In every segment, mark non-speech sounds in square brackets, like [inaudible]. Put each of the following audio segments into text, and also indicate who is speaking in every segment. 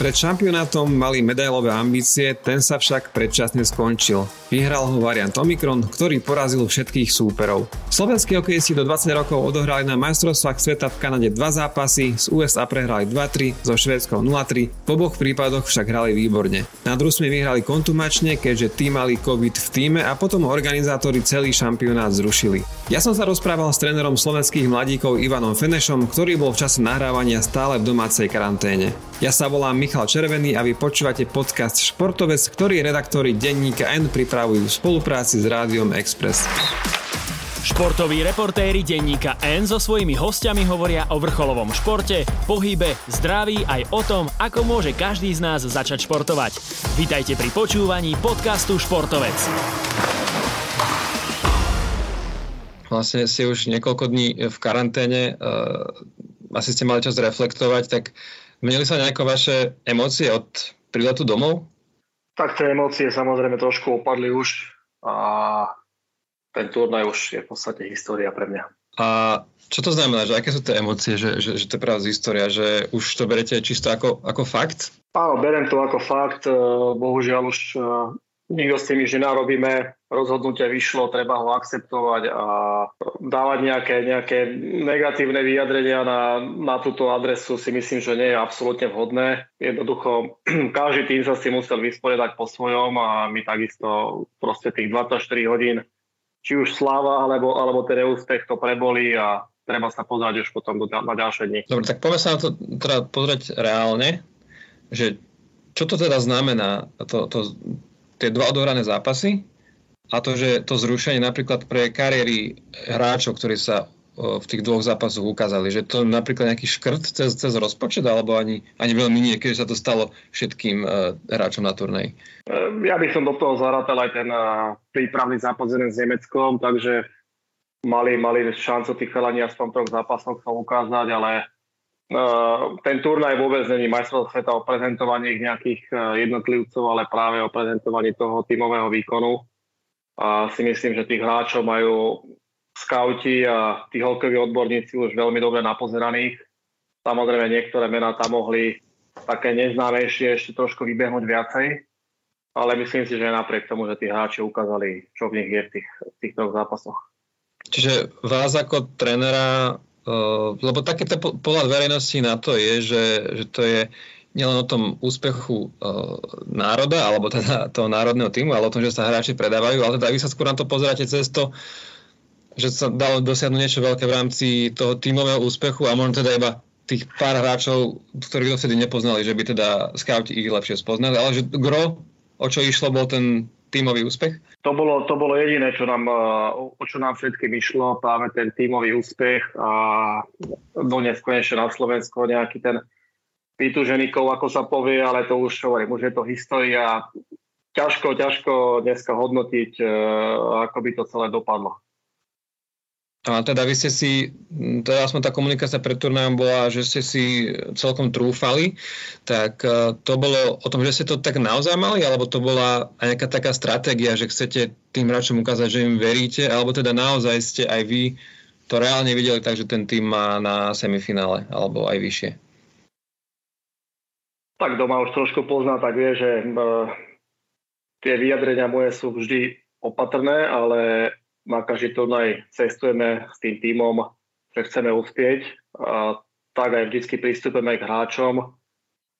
Speaker 1: Pred šampionátom mali medailové ambície, ten sa však predčasne skončil. Vyhral ho variant Omikron, ktorý porazil všetkých súperov. Slovenskí hokejisti do 20 rokov odohrali na majstrovstvách sveta v Kanade dva zápasy, z USA prehrali 2-3, so Švédskou 0-3, v oboch prípadoch však hrali výborne. Na Rusmi vyhrali kontumačne, keďže tí mali COVID v týme a potom organizátori celý šampionát zrušili. Ja som sa rozprával s trénerom slovenských mladíkov Ivanom Fenešom, ktorý bol v čase nahrávania stále v domácej karanténe. Ja sa volám Michal Červený a vy počúvate podcast Športovec, ktorý redaktori denníka N pripravujú v spolupráci s Rádiom Express.
Speaker 2: Športoví reportéri denníka N so svojimi hostiami hovoria o vrcholovom športe, pohybe, zdraví aj o tom, ako môže každý z nás začať športovať. Vítajte pri počúvaní podcastu Športovec.
Speaker 1: Vlastne si už niekoľko dní v karanténe, uh, asi ste mali čas reflektovať, tak Zmenili sa nejako vaše emócie od príletu domov?
Speaker 3: Tak tie emócie samozrejme trošku opadli už a ten turnaj už je v podstate história pre mňa.
Speaker 1: A čo to znamená, že aké sú tie emócie, že, že, že to je práve história, že už to berete čisto ako, ako fakt?
Speaker 3: Áno, berem to ako fakt. Bohužiaľ už nikto s tými, že narobíme, rozhodnutie vyšlo, treba ho akceptovať a dávať nejaké, nejaké negatívne vyjadrenia na, na túto adresu si myslím, že nie je absolútne vhodné. Jednoducho, [clears throat] každý tým sa si musel vysporiadať po svojom a my takisto proste tých 24 hodín, či už sláva alebo, alebo ten neúspech to preboli a treba sa pozrieť už potom na ďalšie dni.
Speaker 1: Dobre, tak poďme sa na to teda pozrieť reálne, že čo to teda znamená, to, to, tie dva odohrané zápasy a to, že to zrušenie napríklad pre kariéry hráčov, ktorí sa v tých dvoch zápasoch ukázali, že to napríklad nejaký škrt cez, cez rozpočet, alebo ani, ani veľmi nie, keď sa to stalo všetkým uh, hráčom na turnej?
Speaker 3: Ja by som do toho zarátal aj ten uh, prípravný zápas s Nemeckom, takže mali, mali šancu tých chalani aspoň troch zápasoch sa ukázať, ale ten turnaj vôbec není majstrovstvo sveta o prezentovaní nejakých uh, jednotlivcov, ale práve o prezentovaní toho tímového výkonu. A si myslím, že tých hráčov majú skauti a tí holkoví odborníci už veľmi dobre napozeraných. Samozrejme niektoré mená tam mohli také neznámejšie ešte trošku vybehnúť viacej, ale myslím si, že napriek tomu, že tí hráči ukázali, čo v nich je v, tých, v týchto zápasoch.
Speaker 1: Čiže vás ako trénera Lebo takéto pohľad verejnosti na to je, že, že to je nielen o tom úspechu uh, národa, alebo teda toho národného týmu, ale o tom, že sa hráči predávajú, ale teda vy sa skôr na to pozeráte cez to, že sa dalo dosiahnuť niečo veľké v rámci toho tímového úspechu a možno teda iba tých pár hráčov, ktorých dovtedy nepoznali, že by teda scouti ich lepšie spoznali, ale že gro, o čo išlo, bol ten tímový úspech?
Speaker 3: To bolo, to bolo jediné, čo nám, o čo nám všetkým išlo, práve ten tímový úspech a doniesť konečne na Slovensko nejaký ten vytúžený kov, ako sa povie, ale to už hovorím, už je to história. Ťažko, ťažko dneska hodnotiť, ako by to celé dopadlo.
Speaker 1: A teda vy ste si, teda aspoň tá komunikácia pred turnajom bola, že ste si celkom trúfali, tak e, to bolo o tom, že ste to tak naozaj mali, alebo to bola aj nejaká taká stratégia, že chcete tým hráčom ukázať, že im veríte, alebo teda naozaj ste aj vy to reálne videli tak, že ten tým má na semifinále, alebo aj vyššie?
Speaker 3: Tak doma už trošku pozná, tak vie, že uh, tie vyjadrenia moje sú vždy opatrné, ale na každý turnaj cestujeme s tým tímom, že chceme uspieť. A tak aj vždy pristupujeme k hráčom,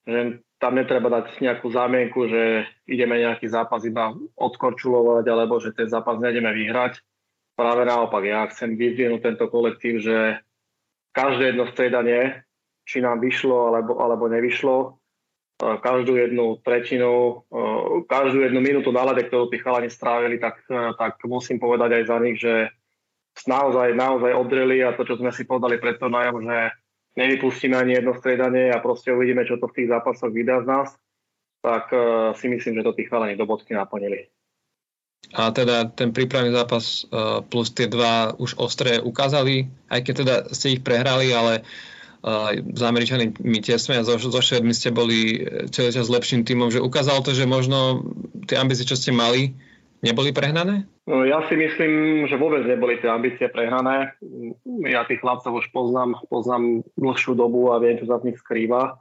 Speaker 3: že tam netreba dať nejakú zámienku, že ideme nejaký zápas iba odkorčulovať, alebo že ten zápas nejdeme vyhrať. Práve naopak, ja chcem vyzvihnúť tento kolektív, že každé jedno striedanie, či nám vyšlo alebo, alebo nevyšlo, každú jednu tretinu, každú jednu minútu na lade, ktorú tí chalani strávili, tak, tak musím povedať aj za nich, že naozaj, naozaj odreli a to, čo sme si povedali pred turnajom, že nevypustíme ani jedno striedanie a proste uvidíme, čo to v tých zápasoch vydá z nás, tak si myslím, že to tí chalani do bodky naplnili.
Speaker 1: A teda ten prípravný zápas plus tie dva už ostré ukázali, aj keď teda ste ich prehrali, ale uh, s Američanmi tesme a so, so Švedmi ste boli celý čas lepším týmom, že ukázalo to, že možno tie ambície, čo ste mali, neboli prehnané?
Speaker 3: No, ja si myslím, že vôbec neboli tie ambície prehnané. Ja tých chlapcov už poznám, poznám dlhšiu dobu a viem, čo sa v nich skrýva.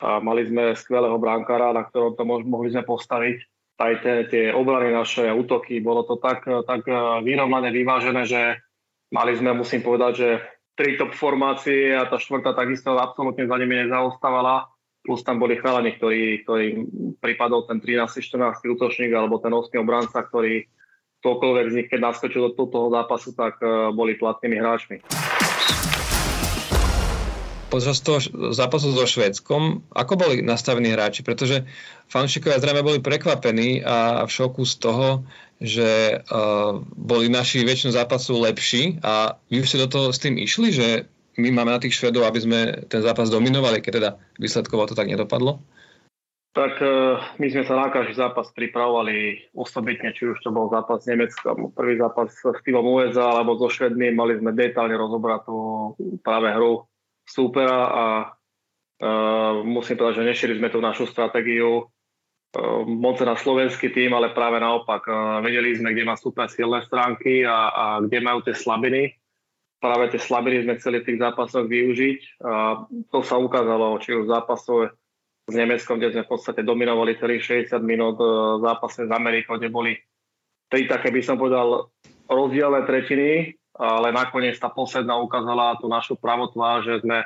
Speaker 3: a mali sme skvelého bránkara, na ktorom to mohli sme postaviť. Aj tie, tie obrany naše útoky, bolo to tak, tak vyrovnané, vyvážené, že mali sme, musím povedať, že tri top formácie a tá štvrtá takisto absolútne za nimi nezaostávala. Plus tam boli chalani, ktorí, ktorí pripadol ten 13-14 útočník alebo ten 8 obranca, ktorý ktokoľvek z nich, keď naskočil do toho zápasu, tak boli platnými hráčmi
Speaker 1: počas toho zápasu so Švédskom, ako boli nastavení hráči? Pretože fanúšikovia zrejme boli prekvapení a v šoku z toho, že uh, boli naši väčšinu zápasu lepší a vy ste do toho s tým išli, že my máme na tých Švedov, aby sme ten zápas dominovali, keď teda výsledkovo to tak nedopadlo?
Speaker 3: Tak uh, my sme sa na každý zápas pripravovali osobitne, či už to bol zápas s Nemeckom, prvý zápas s týmom USA alebo so Švedmi, mali sme detálne rozobrať práve hru súpera a uh, musím povedať, že nešili sme tú našu stratégiu uh, moc na slovenský tým, ale práve naopak. Uh, vedeli sme, kde má super silné stránky a, a kde majú tie slabiny. Práve tie slabiny sme chceli v tých zápasoch využiť. A to sa ukázalo, či už zápasov s Nemeckom, kde sme v podstate dominovali celých 60 minút, zápase s Amerikou, kde boli tri také, by som povedal, rozdielne tretiny, ale nakoniec tá posledná ukázala tú našu pravotvá, že sme,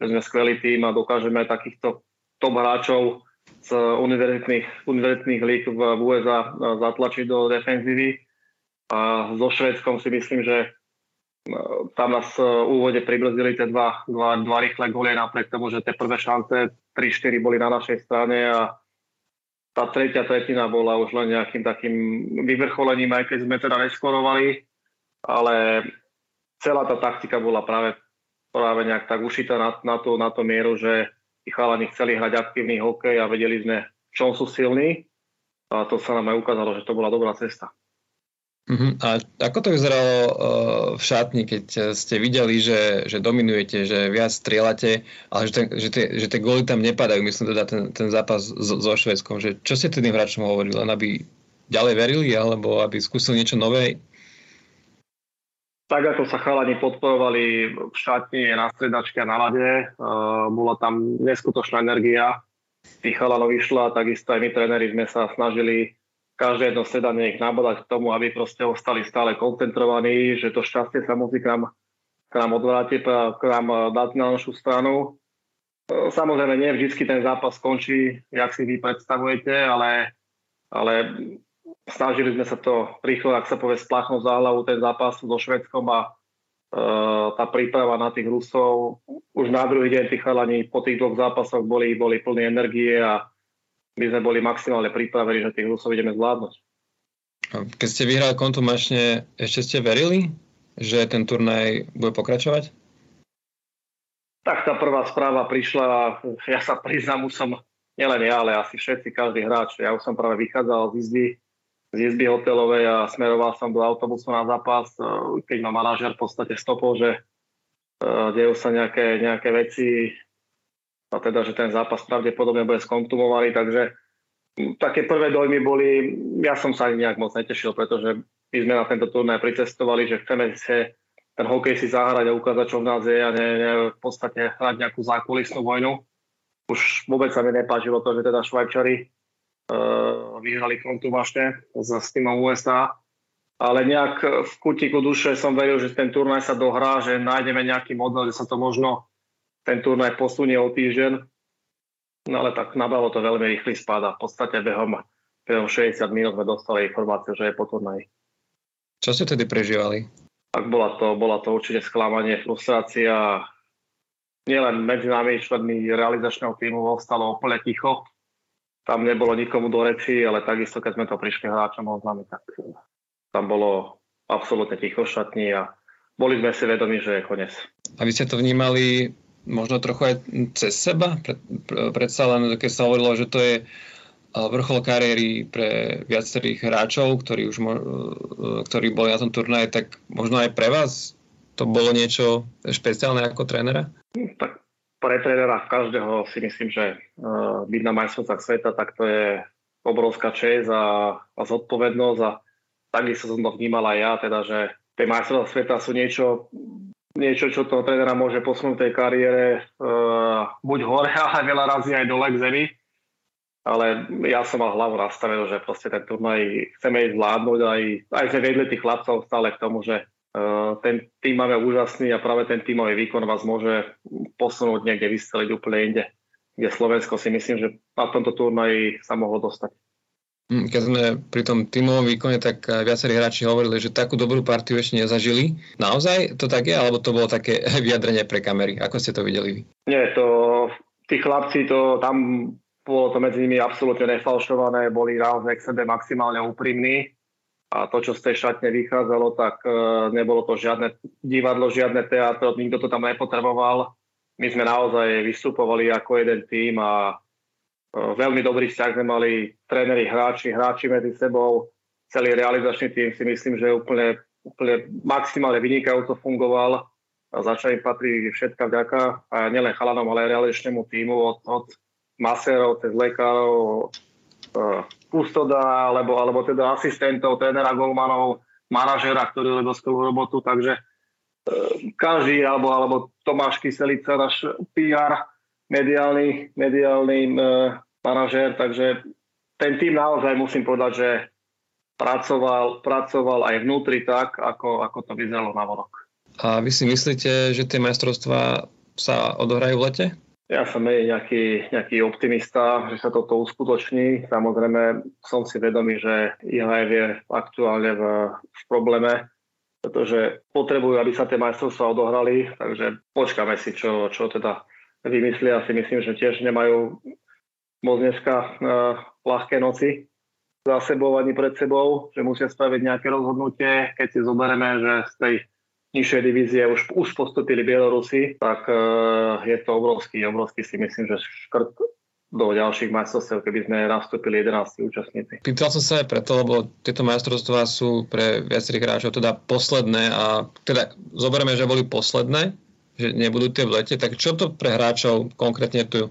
Speaker 3: že sme skvelý tým a dokážeme takýchto top hráčov z univerzitných, univerzitných lík v USA zatlačiť do defenzívy. A so Švedskom si myslím, že e, tam nás v úvode pribrzdili tie dva, dva, dva rýchle golie napriek tomu, že tie prvé šance 3-4 boli na našej strane a tá tretia tretina bola už len nejakým takým vyvrcholením, aj keď sme teda neskorovali ale celá tá taktika bola práve, práve nejak tak ušitá na, na, to, na to mieru, že tí chalani chceli hrať aktívny hokej a vedeli sme, v čom sú silní a to sa nám aj ukázalo, že to bola dobrá cesta.
Speaker 1: Uh-huh. A ako to vyzeralo uh, v šatni, keď ste videli, že, že dominujete, že viac strieľate, ale že, ten, že, tie, že tie góly tam nepadajú, myslím teda ten, ten zápas so, so Švedskom, že čo ste tým hráčom hovorili, len aby ďalej verili, alebo aby skúsili niečo nové,
Speaker 3: tak ako sa chalani podporovali v šatni na stredačke a na lade, uh, bola tam neskutočná energia. Tých chalanov vyšla, takisto aj my tréneri sme sa snažili každé jedno sedanie ich nabadať k tomu, aby proste ostali stále koncentrovaní, že to šťastie sa musí k nám, k nám odvrátiť k nám dať na našu stranu. Samozrejme, nie vždy ten zápas skončí, jak si vy predstavujete, ale, ale snažili sme sa to rýchlo, ak sa povie, spláchnuť za hlavu ten zápas so Švedskom a e, tá príprava na tých Rusov. Už na druhý deň tí chalani po tých dvoch zápasoch boli, boli plní energie a my sme boli maximálne pripravení, že tých Rusov ideme zvládnuť.
Speaker 1: Keď ste vyhrali kontumačne, ešte ste verili, že ten turnaj bude pokračovať?
Speaker 3: Tak tá prvá správa prišla, ja sa priznám, už som, nielen ja, ale asi všetci, každý hráč, ja už som práve vychádzal z izby, z izby hotelovej a smeroval som do autobusu na zápas, e, keď ma manažer v podstate stopol, že e, dejú sa nejaké, nejaké veci a teda, že ten zápas pravdepodobne bude skontumovaný, takže také prvé dojmy boli, ja som sa ani nejak moc netešil, pretože my sme na tento turnaj pricestovali, že chceme si ten hokej si zahrať a ukázať, čo v nás je a ne, ne v podstate hrať nejakú zákulisnú vojnu. Už vôbec sa mi nepáčilo to, že teda Švajčari vyhrali frontu vlastne s, týmom USA. Ale nejak v kutiku duše som veril, že ten turnaj sa dohrá, že nájdeme nejaký model, že sa to možno ten turnaj posunie o týždeň. No ale tak nabalo to veľmi rýchly spad a v podstate behom, behom 60 minút sme dostali informáciu, že je po turnaji.
Speaker 1: Čo ste tedy prežívali?
Speaker 3: Tak bola to, bola to určite sklamanie, frustrácia. Nielen medzi nami členmi realizačného týmu ostalo úplne ticho tam nebolo nikomu do reči, ale takisto, keď sme to prišli hráčom oznámiť, tak tam bolo absolútne ticho šatní a boli sme si vedomi, že je koniec.
Speaker 1: A vy ste to vnímali možno trochu aj cez seba? predsa len, keď sa hovorilo, že to je vrchol kariéry pre viacerých hráčov, ktorí už ktorí boli na tom turnaji, tak možno aj pre vás to bolo niečo špeciálne ako trénera?
Speaker 3: Tak pre trénera každého si myslím, že uh, byť na majstrovstvách sveta, tak to je obrovská čest a, a zodpovednosť a takisto som to vnímal aj ja, teda, že tie majstrovstvá sveta sú niečo niečo, čo toho trénera môže posunúť tej kariére uh, buď hore, [laughs] ale veľa razy aj dole k zemi. Ale ja som mal hlavu nastavenú, že proste ten turnaj chceme ísť vládnuť aj, aj sme vedli tých chlapcov stále k tomu, že ten tým máme úžasný a práve ten tímový výkon vás môže posunúť niekde, vysteliť úplne inde, kde Slovensko si myslím, že na tomto turnaji sa mohlo dostať.
Speaker 1: Hm, keď sme pri tom tímovom výkone, tak viacerí hráči hovorili, že takú dobrú partiu ešte nezažili. Naozaj to tak je, alebo to bolo také [laughs] vyjadrenie pre kamery? Ako ste to videli vy?
Speaker 3: Nie, to, tí chlapci, to tam bolo to medzi nimi absolútne nefalšované, boli naozaj k sebe maximálne úprimní a to, čo z tej šatne vychádzalo, tak e, nebolo to žiadne divadlo, žiadne teatro, nikto to tam nepotreboval. My sme naozaj vystupovali ako jeden tým a veľmi dobrý vzťah sme mali tréneri, hráči, hráči medzi sebou. Celý realizačný tým si myslím, že úplne, úplne maximálne vynikajúco fungoval. A za čo im patrí všetka vďaka. A nielen chalanom, ale aj realizačnému týmu od, od masérov, cez lekárov, kustoda, alebo, alebo teda asistentov, trénera, golmanov, manažera, ktorý robil skvelú robotu. Takže každý, alebo, alebo Tomáš Kyselica, náš PR, mediálny, mediálny uh, manažér, takže ten tým naozaj musím povedať, že pracoval, pracoval aj vnútri tak, ako, ako to vyzeralo na vodok.
Speaker 1: A vy si myslíte, že tie majstrovstvá sa odohrajú v lete?
Speaker 3: Ja som menej nejaký, nejaký optimista, že sa toto uskutoční. Samozrejme som si vedomý, že IHF je aktuálne v, v probléme, pretože potrebujú, aby sa tie majstrovstvá odohrali, takže počkáme si, čo, čo teda vymyslia. Si myslím, že tiež nemajú moc dneska uh, ľahké noci za sebou ani pred sebou, že musia spraviť nejaké rozhodnutie. Keď si zoberieme, že z tej nižšej divízie už, už Bielorusi, tak uh, je to obrovský, obrovský si myslím, že škrt do ďalších majstrovstiev, keby sme nastúpili 11 účastníci.
Speaker 1: Pýtal som sa aj preto, lebo tieto majstrovstvá sú pre viacerých hráčov teda posledné a teda zoberieme, že boli posledné, že nebudú tie v lete, tak čo to pre hráčov, konkrétne tu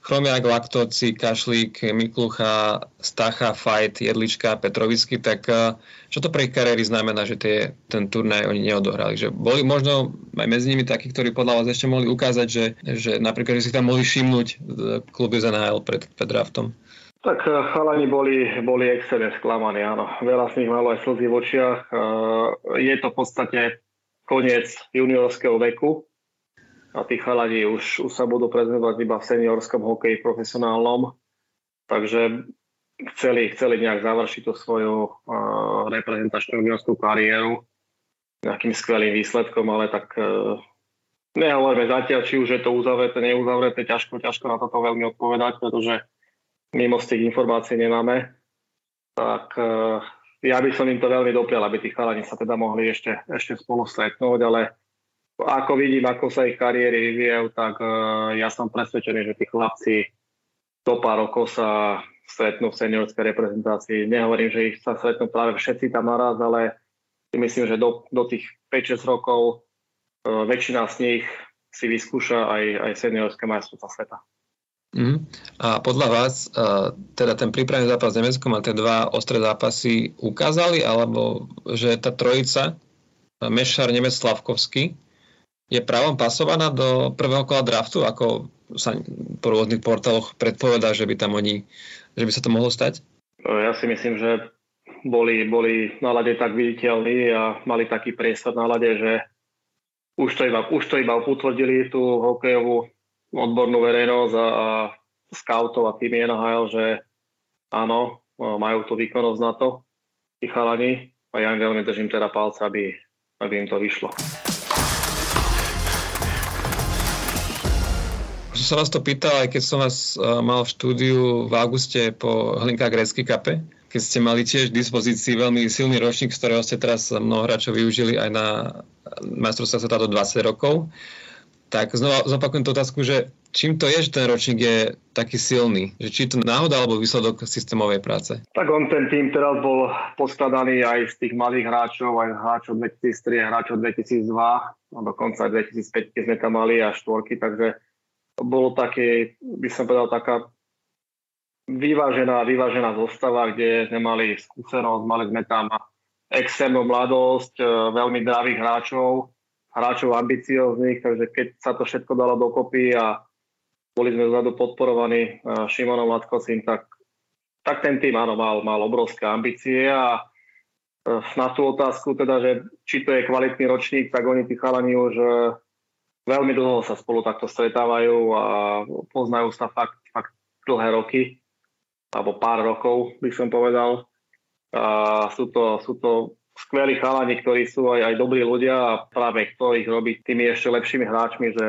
Speaker 1: Chromiak, Laktoci, Kašlík, Miklucha, Stacha, Fight, Jedlička, Petrovicky, tak eh, čo to pre ich kariéry znamená, že tie, ten turnaj oni neodohrali? Že boli možno aj medzi nimi takí, ktorí podľa vás ešte mohli ukázať, že, že napríklad, že si tam mohli všimnúť kluby z NHL pred, pred draftom?
Speaker 3: Tak eh, chalani boli, boli extrémne sklamaní, áno. Veľa z nich malo aj slzy v očiach. Eh, je to v podstate koniec juniorského veku a tí chalani už, už sa budú prezentovať iba v seniorskom hokeji profesionálnom. Takže chceli, chceli nejak završiť tú svoju uh, reprezentačnú juniorskú kariéru nejakým skvelým výsledkom, ale tak uh, nehovoríme zatiaľ, či už je to uzavreté, neuzavreté, ťažko, ťažko na toto veľmi odpovedať, pretože mimo z tých informácií nemáme. Tak uh, ja by som im to veľmi doprial, aby tí chalani sa teda mohli ešte, ešte spolu stretnúť, ale ako vidím, ako sa ich kariéry vyvíjajú, tak uh, ja som presvedčený, že tí chlapci do pár rokov sa stretnú v seniorskej reprezentácii. Nehovorím, že ich sa stretnú práve všetci tam naraz, ale myslím, že do, do tých 5-6 rokov uh, väčšina z nich si vyskúša aj, aj seniorské majstrovstvá sveta.
Speaker 1: Mm. A podľa vás, uh, teda ten prípravný zápas s Nemeckom a tie dva ostré zápasy ukázali, alebo že tá trojica, Mešar, Nemec, Slavkovský, je právom pasovaná do prvého kola draftu, ako sa po rôznych portáloch predpovedá, že by tam oni, že by sa to mohlo stať?
Speaker 3: Ja si myslím, že boli, boli na lade tak viditeľní a mali taký priestor na lade, že už to iba, už to iba potvrdili tú hokejovú odbornú verejnosť a, a scoutov a tým NHL, že áno, majú tú výkonnosť na to, tí chalani a ja im veľmi držím teda palca, aby, aby im to vyšlo.
Speaker 1: Som sa vás to pýtal, aj keď som vás uh, mal v štúdiu v auguste po Hlinka Grecky kape, keď ste mali tiež v dispozícii veľmi silný ročník, z ktorého ste teraz mnoho hráčov využili aj na majstrovstvá sveta do 20 rokov. Tak znova zopakujem tú otázku, že čím to je, že ten ročník je taký silný? Že či to náhoda alebo výsledok systémovej práce?
Speaker 3: Tak on ten tým teraz bol poskladaný aj z tých malých hráčov, aj hráčov 2003, hráčov 2002, a dokonca aj 2005, keď sme tam mali a štvorky, takže bolo také, by som povedal, taká vyvážená, vyvážená zostava, kde sme mali skúsenosť, mali sme tam extrémnu mladosť, e, veľmi dravých hráčov, hráčov ambicióznych, takže keď sa to všetko dalo dokopy a boli sme vzadu podporovaní Šimonom Latkocím, tak, tak ten tým áno, mal, mal obrovské ambície a na tú otázku teda, že či to je kvalitný ročník, tak oni tí chalani už veľmi dlho sa spolu takto stretávajú a poznajú sa fakt, fakt dlhé roky, alebo pár rokov by som povedal. A sú to, sú to skvelí chalani, ktorí sú aj, aj dobrí ľudia a práve kto ich robí tými ešte lepšími hráčmi, že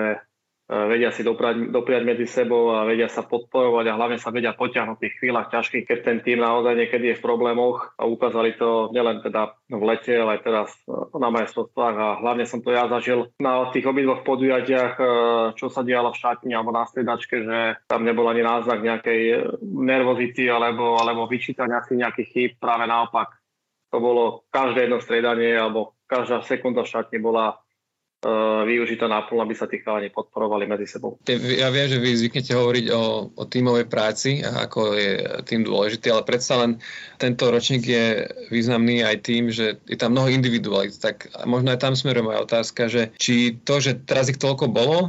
Speaker 3: vedia si dopriať, dopriať medzi sebou a vedia sa podporovať a hlavne sa vedia potiahnuť v tých chvíľach ťažkých, keď ten tým naozaj niekedy je v problémoch a ukázali to nielen teda v lete, ale aj teraz na majstrovstvách a hlavne som to ja zažil na tých obidvoch podujatiach, e, čo sa dialo v štátni alebo na stredačke, že tam nebol ani náznak nejakej nervozity alebo, alebo vyčítania si nejakých chýb, práve naopak. To bolo každé jedno stredanie alebo každá sekunda v štátni bola uh, využitá naplno, aby sa tí chalani podporovali medzi sebou.
Speaker 1: Ja viem, že vy zvyknete hovoriť o, o tímovej práci a ako je tým dôležitý, ale predsa len tento ročník je významný aj tým, že je tam mnoho individualit. Tak možno aj tam smerujem moja otázka, že či to, že teraz ich toľko bolo,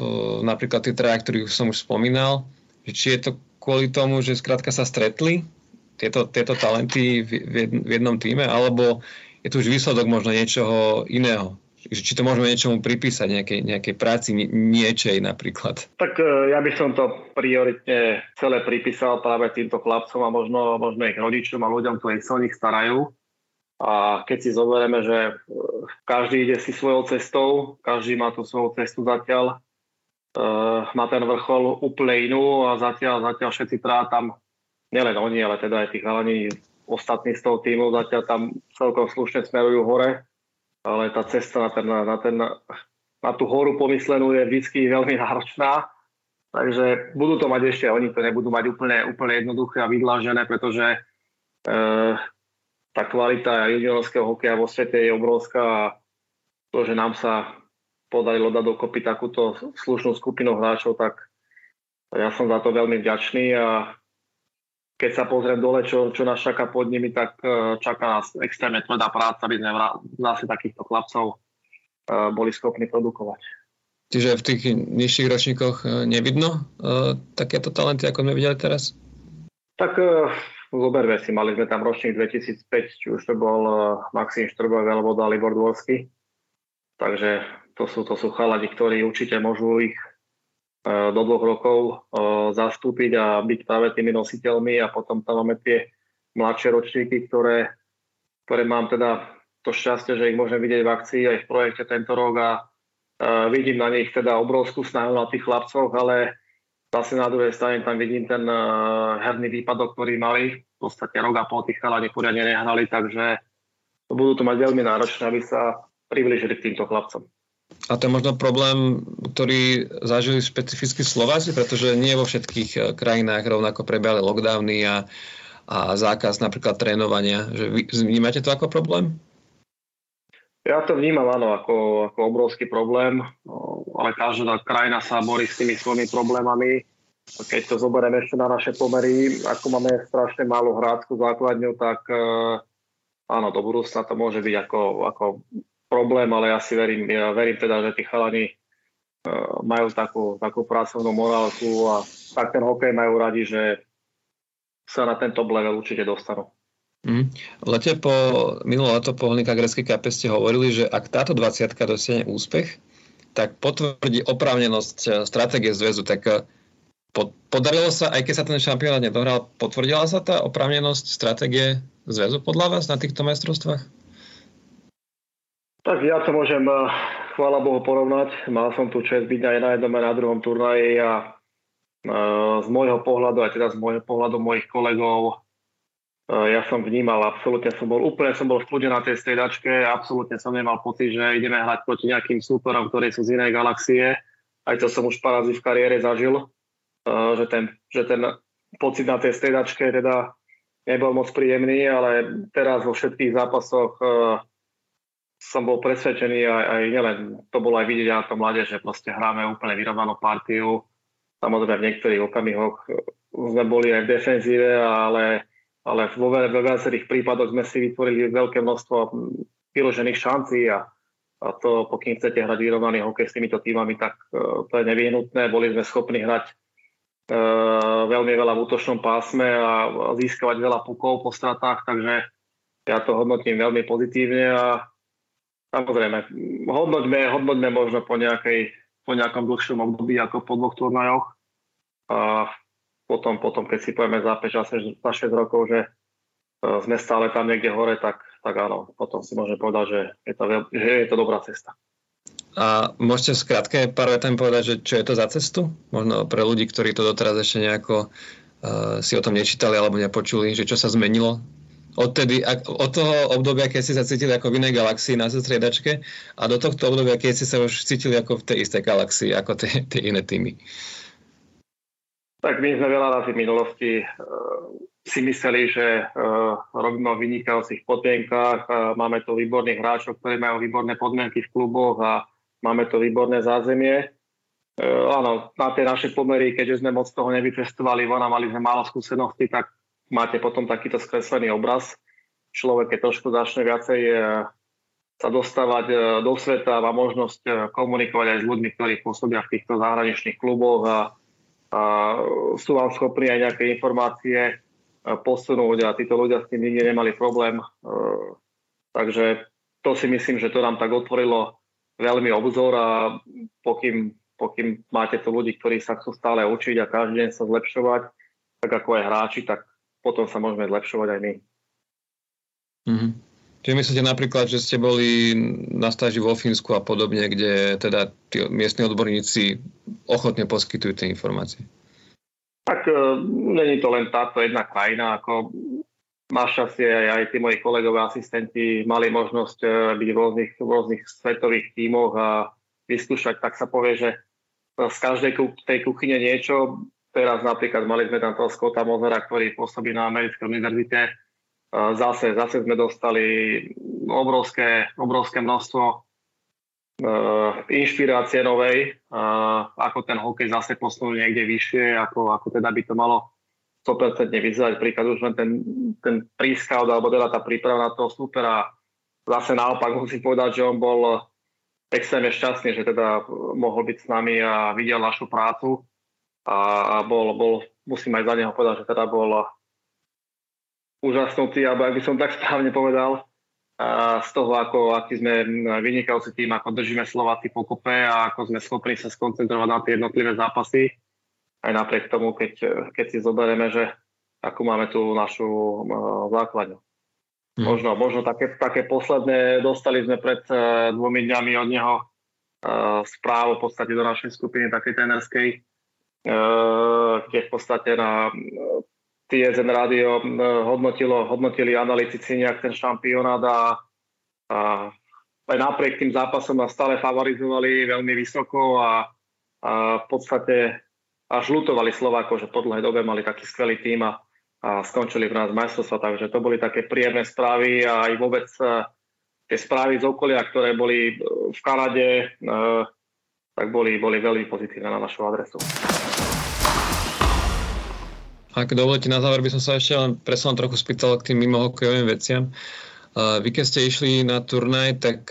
Speaker 1: uh, napríklad tie traja, ktorých som už spomínal, či je to kvôli tomu, že skrátka sa stretli tieto, tieto talenty v, v jednom týme, alebo je tu už výsledok možno niečoho iného či to môžeme niečomu pripísať, nejakej, nejakej práci niečej napríklad?
Speaker 3: Tak e, ja by som to prioritne celé pripísal práve týmto chlapcom a možno, možno ich rodičom a ľuďom, ktorí sa o nich starajú. A keď si zoberieme, že e, každý ide si svojou cestou, každý má tú svoju cestu zatiaľ, uh, má ten vrchol úplne inú a zatiaľ, zatiaľ všetci trá tam, nielen oni, ale teda aj tí chalani ostatní z toho týmu, zatiaľ tam celkom slušne smerujú hore ale tá cesta na, ten, na, ten, na tú horu pomyslenú je vždy veľmi náročná. Takže budú to mať ešte, oni to nebudú mať úplne, úplne jednoduché a vydlážené, pretože e, tá kvalita juniorského hokeja vo svete je obrovská a to, že nám sa podarilo dať dokopy takúto slušnú skupinu hráčov, tak ja som za to veľmi vďačný a keď sa pozriem dole, čo, čo nás čaká pod nimi, tak uh, čaká nás extrémne tvrdá práca, aby sme zase takýchto chlapcov uh, boli schopní produkovať.
Speaker 1: Čiže v tých nižších ročníkoch e, nevidno uh, takéto talenty, ako sme videli teraz?
Speaker 3: Tak uh, zoberme si, mali sme tam ročník 2005, či už to bol uh, Maxim Štrbov alebo Dalibor Dvorsky. Takže to sú, to sú chalani, ktorí určite môžu ich E, do dvoch rokov e, zastúpiť a byť práve tými nositeľmi a potom tam máme tie mladšie ročníky, ktoré, ktoré mám teda to šťastie, že ich môžem vidieť v akcii aj v projekte tento rok a uh, vidím na nich teda obrovskú snahu na tých chlapcoch, ale zase na druhej strane tam vidím ten herný výpadok, ktorý mali. V podstate rok a pol tých chalani poriadne nehrali, takže budú to mať veľmi náročné, aby sa približili k týmto chlapcom.
Speaker 1: A to je možno problém, ktorý zažili špecificky Slováci, pretože nie vo všetkých eh, krajinách rovnako prebiehali lockdowny a, a zákaz napríklad trénovania. Že vy, vnímate to ako problém?
Speaker 3: Ja to vnímam, áno, ako, ako obrovský problém, ale každá krajina sa borí s tými svojimi problémami. Keď to zoberieme ešte na naše pomery, ako máme strašne málo hráckú základňu, tak eh, áno, do budúcna to môže byť ako, ako problém, ale ja si verím, ja verím teda, že tí chalani uh, majú takú, takú pracovnú morálku a tak ten hokej majú radi, že sa na tento level určite dostanú.
Speaker 1: Mm. Lete po minulé leto po Hlinka Greckej kape ste hovorili, že ak táto 20 dosiahne úspech, tak potvrdí oprávnenosť eh, stratégie zväzu. Tak eh, podarilo sa, aj keď sa ten šampionát nedohral, potvrdila sa tá oprávnenosť stratégie zväzu podľa vás na týchto majstrovstvách?
Speaker 3: Tak ja to môžem, eh, chvála Bohu, porovnať. Mal som tu čest byť aj na jednom aj na druhom turnaji a eh, z môjho pohľadu, aj teda z môjho pohľadu mojich kolegov, eh, ja som vnímal, absolútne som bol, úplne som bol v kľude na tej striedačke, absolútne som nemal pocit, že ideme hrať proti nejakým súperom, ktorí sú z inej galaxie. Aj to som už pár v kariére zažil, že ten, že ten pocit na tej striedačke teda nebol moc príjemný, ale teraz vo všetkých zápasoch som bol presvedčený aj, aj nielen, to bolo aj vidieť na tom mlade, že proste hráme úplne vyrovnanú partiu. Samozrejme v niektorých okamihoch sme boli aj v defenzíve, ale, ale vo, viacerých prípadoch sme si vytvorili veľké množstvo vyložených šancí a a to pokým chcete hrať vyrovnaný hokej s týmito týmami, tak uh, to je nevyhnutné. Boli sme schopní hrať uh, veľmi veľa v útočnom pásme a získavať veľa pukov po stratách, takže ja to hodnotím veľmi pozitívne a samozrejme, hodnoťme, hodnoťme možno po, nejakej, po nejakom dlhšom období ako po dvoch turnajoch a potom, potom keď si povieme za 5 za 6 rokov, že sme stále tam niekde hore, tak tak áno, potom si môžeme povedať, že je to, že je to dobrá cesta.
Speaker 1: A môžete skrátke pár vetami povedať, že čo je to za cestu? Možno pre ľudí, ktorí to doteraz ešte nejako uh, si o tom nečítali alebo nepočuli, že čo sa zmenilo odtedy, od toho obdobia, keď ste sa cítili ako v inej galaxii na striedačke a do tohto obdobia, keď ste sa už cítili ako v tej istej galaxii, ako tie, tie iné týmy.
Speaker 3: Tak my sme veľa razy v minulosti uh, si mysleli, že uh, robíme v vynikajúcich podmienkách, uh, máme tu výborných hráčov, ktorí majú výborné podmienky v kluboch a máme tu výborné zázemie. Uh, áno, na tie naše pomery, keďže sme moc toho nevycestovali von a mali sme málo skúseností, tak máte potom takýto skreslený obraz. Človek, keď trošku začne viacej uh, sa dostávať uh, do sveta, má možnosť uh, komunikovať aj s ľuďmi, ktorí pôsobia v týchto zahraničných kluboch a, a sú vám schopní aj nejaké informácie posunúť a títo ľudia s tým nikdy nemali problém. Takže to si myslím, že to nám tak otvorilo veľmi obzor a pokým, pokým máte tu ľudí, ktorí sa chcú stále učiť a každý deň sa zlepšovať, tak ako aj hráči, tak potom sa môžeme zlepšovať aj my.
Speaker 1: Mm-hmm. Čiže myslíte napríklad, že ste boli na stáži vo Fínsku a podobne, kde teda tí miestni odborníci ochotne poskytujú tie informácie?
Speaker 3: Tak e, není to len táto jedna krajina, ako šťastie aj, aj tí moji kolegové asistenti mali možnosť e, byť v rôznych, v rôznych svetových tímoch a vyskúšať, tak sa povie, že z každej tej kuchyne niečo. Teraz napríklad mali sme tam toho Scotta Mozera, ktorý pôsobí na americkej univerzite. E, zase, zase sme dostali obrovské, obrovské množstvo uh, inšpirácie novej, uh, ako ten hokej zase posunúť niekde vyššie, ako, ako teda by to malo 100% vyzerať. Príklad už len ten, ten prískaut, alebo teda tá príprava na toho supera. Zase naopak musím povedať, že on bol extrémne šťastný, že teda mohol byť s nami a videl našu prácu a, a bol, bol, musím aj za neho povedať, že teda bol úžasnutý, alebo ak by som tak [laughs] správne povedal, z toho, ako, aký sme vynikajúci tým, ako držíme Slováci pokope a ako sme schopní sa skoncentrovať na tie jednotlivé zápasy. Aj napriek tomu, keď, keď si zoberieme, že ako máme tú našu uh, základňu. Hmm. Možno, možno také, také posledné, dostali sme pred uh, dvomi dňami od neho uh, správu v podstate do našej skupiny, takej tenerskej, kde v podstate na TSN rádio hodnotilo, hodnotili analytici nejak ten šampionát a, a aj napriek tým zápasom nás stále favorizovali veľmi vysoko a, a v podstate až lutovali Slovákov, že po dlhej dobe mali taký skvelý tým a, a skončili v nás majstrovstva, takže to boli také príjemné správy a aj vôbec e, tie správy z okolia, ktoré boli v Kanade, e, tak boli, boli veľmi pozitívne na našu adresu.
Speaker 1: Ak dovolíte, na záver by som sa ešte len presne trochu spýtal k tým mimohokejovým veciam. Vy keď ste išli na turnaj, tak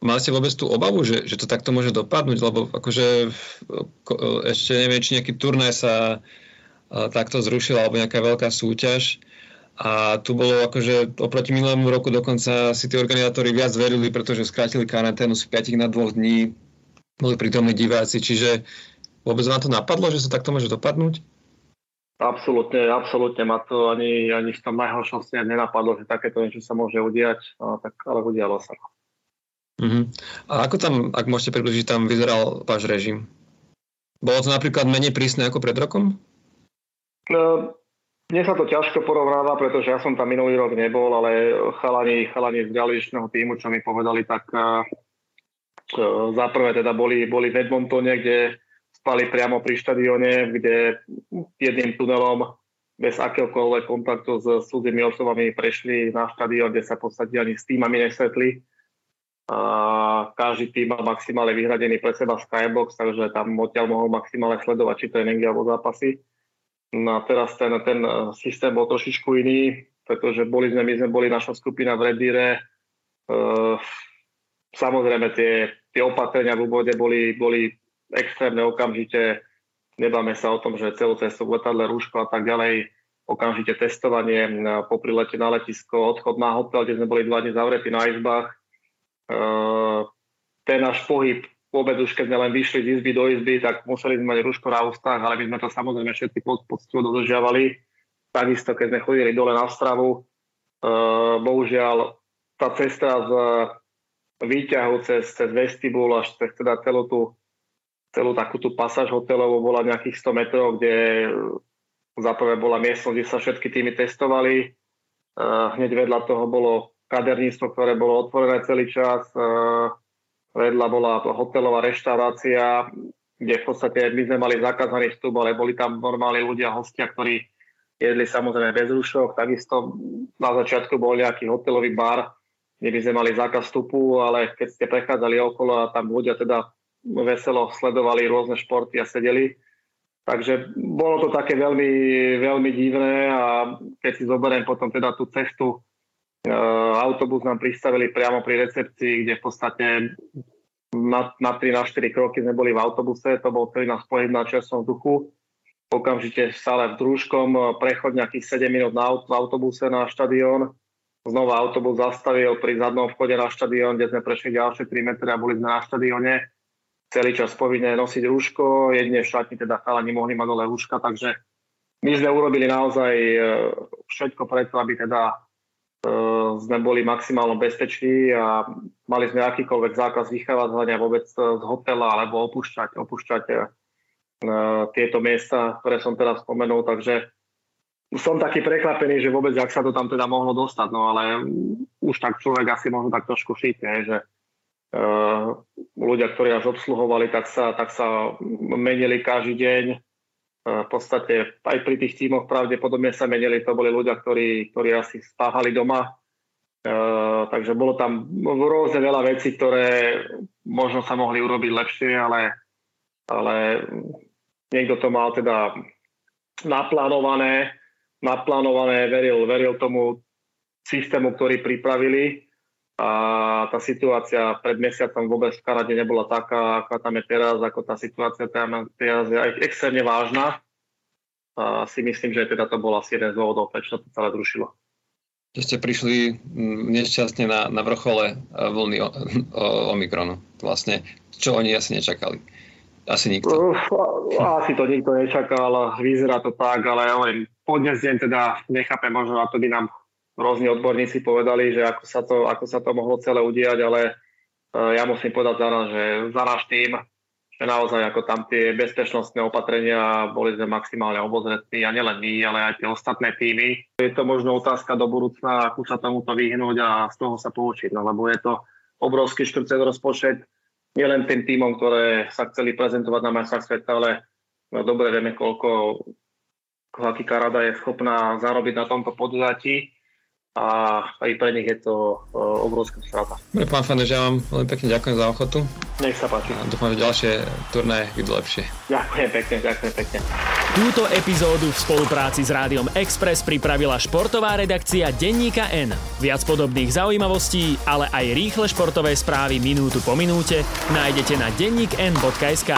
Speaker 1: mali ste vôbec tú obavu, že, že to takto môže dopadnúť? Lebo akože ešte neviem, či nejaký turnaj sa takto zrušil, alebo nejaká veľká súťaž. A tu bolo akože oproti minulému roku dokonca si tí organizátori viac verili, pretože skrátili karanténu z 5 na 2 dní, boli prítomní diváci, čiže vôbec vám to napadlo, že sa takto môže dopadnúť?
Speaker 3: Absolútne, absolútne ma to ani, ani v tom najhoršom sne nenapadlo, že takéto niečo sa môže udiať, no, tak, ale udialo sa.
Speaker 1: Uh-huh. A ako tam, ak môžete približiť, tam vyzeral váš režim? Bolo to napríklad menej prísne ako pred rokom?
Speaker 3: No, mne sa to ťažko porovnáva, pretože ja som tam minulý rok nebol, ale chalani, chalani z ďalejšného týmu, čo mi povedali, tak uh, za prvé teda boli, boli v Edmontone, kde spali priamo pri štadióne, kde jedným tunelom bez akéhokoľvek kontaktu s cudzými osobami prešli na štadión, kde sa v podstate ani s týmami nesvetli. A každý tým mal maximálne vyhradený pre seba skybox, takže tam odtiaľ mohol maximálne sledovať, či niekde alebo zápasy. No a teraz ten, ten systém bol trošičku iný, pretože boli sme, my sme boli naša skupina v Redire, uh, samozrejme tie, tie opatrenia v úvode boli, boli extrémne okamžite. Nebáme sa o tom, že celú cestu v letadle, rúško a tak ďalej, okamžite testovanie po prilete na letisko, odchod na hotel, kde sme boli dva dní zavretí na izbách. Ten náš pohyb vôbec už keď sme len vyšli z izby do izby, tak museli sme mať rúško na ústach, ale my sme to samozrejme všetci pod, poctivo dodržiavali. Takisto, keď sme chodili dole na stravu, bohužiaľ tá cesta z výťahu cez, cez vestibul až cez teda celú tú, celú takú tú pasáž hotelovú bola nejakých 100 metrov, kde za prvé bola miestnosť, kde sa všetky týmy testovali. Uh, hneď vedľa toho bolo kaderníctvo, ktoré bolo otvorené celý čas. Uh, vedľa bola hotelová reštaurácia, kde v podstate my sme mali zakázaný vstup, ale boli tam normálni ľudia, hostia, ktorí jedli samozrejme bez rúšok. Takisto na začiatku bol nejaký hotelový bar, kde by sme mali zákaz vstupu, ale keď ste prechádzali okolo a tam ľudia teda veselo sledovali rôzne športy a sedeli. Takže bolo to také veľmi, veľmi divné a keď si zoberiem potom teda tú cestu, e, autobus nám pristavili priamo pri recepcii, kde v podstate na, na 3 na 4 kroky sme boli v autobuse, to bol celý náš pohyb na čerstvom vzduchu. Okamžite stále v družkom, prechod nejakých 7 minút na v autobuse na štadión Znova autobus zastavil pri zadnom vchode na štadión, kde sme prešli ďalšie 3 metre a boli sme na štadióne. Celý čas povinné nosiť rúško, jedne v šatni teda chalani mohli mať dole rúška, takže my sme urobili naozaj e, všetko preto, aby teda e, sme boli maximálne bezpeční a mali sme akýkoľvek zákaz vychádzania vôbec z hotela alebo opúšťať, opúšťať e, tieto miesta, ktoré som teraz spomenul, takže som taký prekvapený, že vôbec, ak sa to tam teda mohlo dostať, no ale už tak človek asi možno tak trošku šíte, že ľudia, ktorí nás obsluhovali, tak sa, tak sa menili každý deň. Uh, v podstate aj pri tých tímoch pravdepodobne sa menili, to boli ľudia, ktorí, ktorí asi spáhali doma. Uh, takže bolo tam rôzne veľa vecí, ktoré možno sa mohli urobiť lepšie, ale, ale niekto to mal teda naplánované naplánované, veril, veril tomu systému, ktorý pripravili a tá situácia pred mesiacom vôbec v Kanade nebola taká, aká tam je teraz, ako tá situácia tam teraz je extrémne vážna. A si myslím, že teda to bol asi jeden z dôvodov, prečo to celé zrušilo.
Speaker 1: Že ste prišli mm, nešťastne na, na vrchole e, vlny o, [laughs] o, Omikronu. Vlastne, čo oni asi nečakali. Asi nikto.
Speaker 3: Asi to nikto nečakal, vyzerá to tak, ale hovorím, podnes deň teda nechápem, možno na to by nám rôzni odborníci povedali, že ako sa to, ako sa to mohlo celé udiať, ale e, ja musím povedať za nás, že za náš tým, že naozaj ako tam tie bezpečnostné opatrenia boli sme maximálne obozretní a nielen my, ale aj tie ostatné týmy. Je to možno otázka do budúcna, ako sa tomuto vyhnúť a z toho sa poučiť, no, lebo je to obrovský škrcen rozpočet, nielen tým týmom, ktoré sa chceli prezentovať na majstrách sveta, ale no, dobre vieme, koľko aký Karada je schopná zarobiť na tomto podujatí a aj pre nich je to uh, obrovská strata.
Speaker 1: Dobre, pán Fanež, ja vám veľmi pekne ďakujem za ochotu.
Speaker 3: Nech sa páči.
Speaker 1: A dúfam, že ďalšie turné idú lepšie.
Speaker 3: Ďakujem pekne, ďakujem pekne.
Speaker 2: Túto epizódu v spolupráci s Rádiom Express pripravila športová redakcia Denníka N. Viac podobných zaujímavostí, ale aj rýchle športové správy minútu po minúte nájdete na denníkn.sk.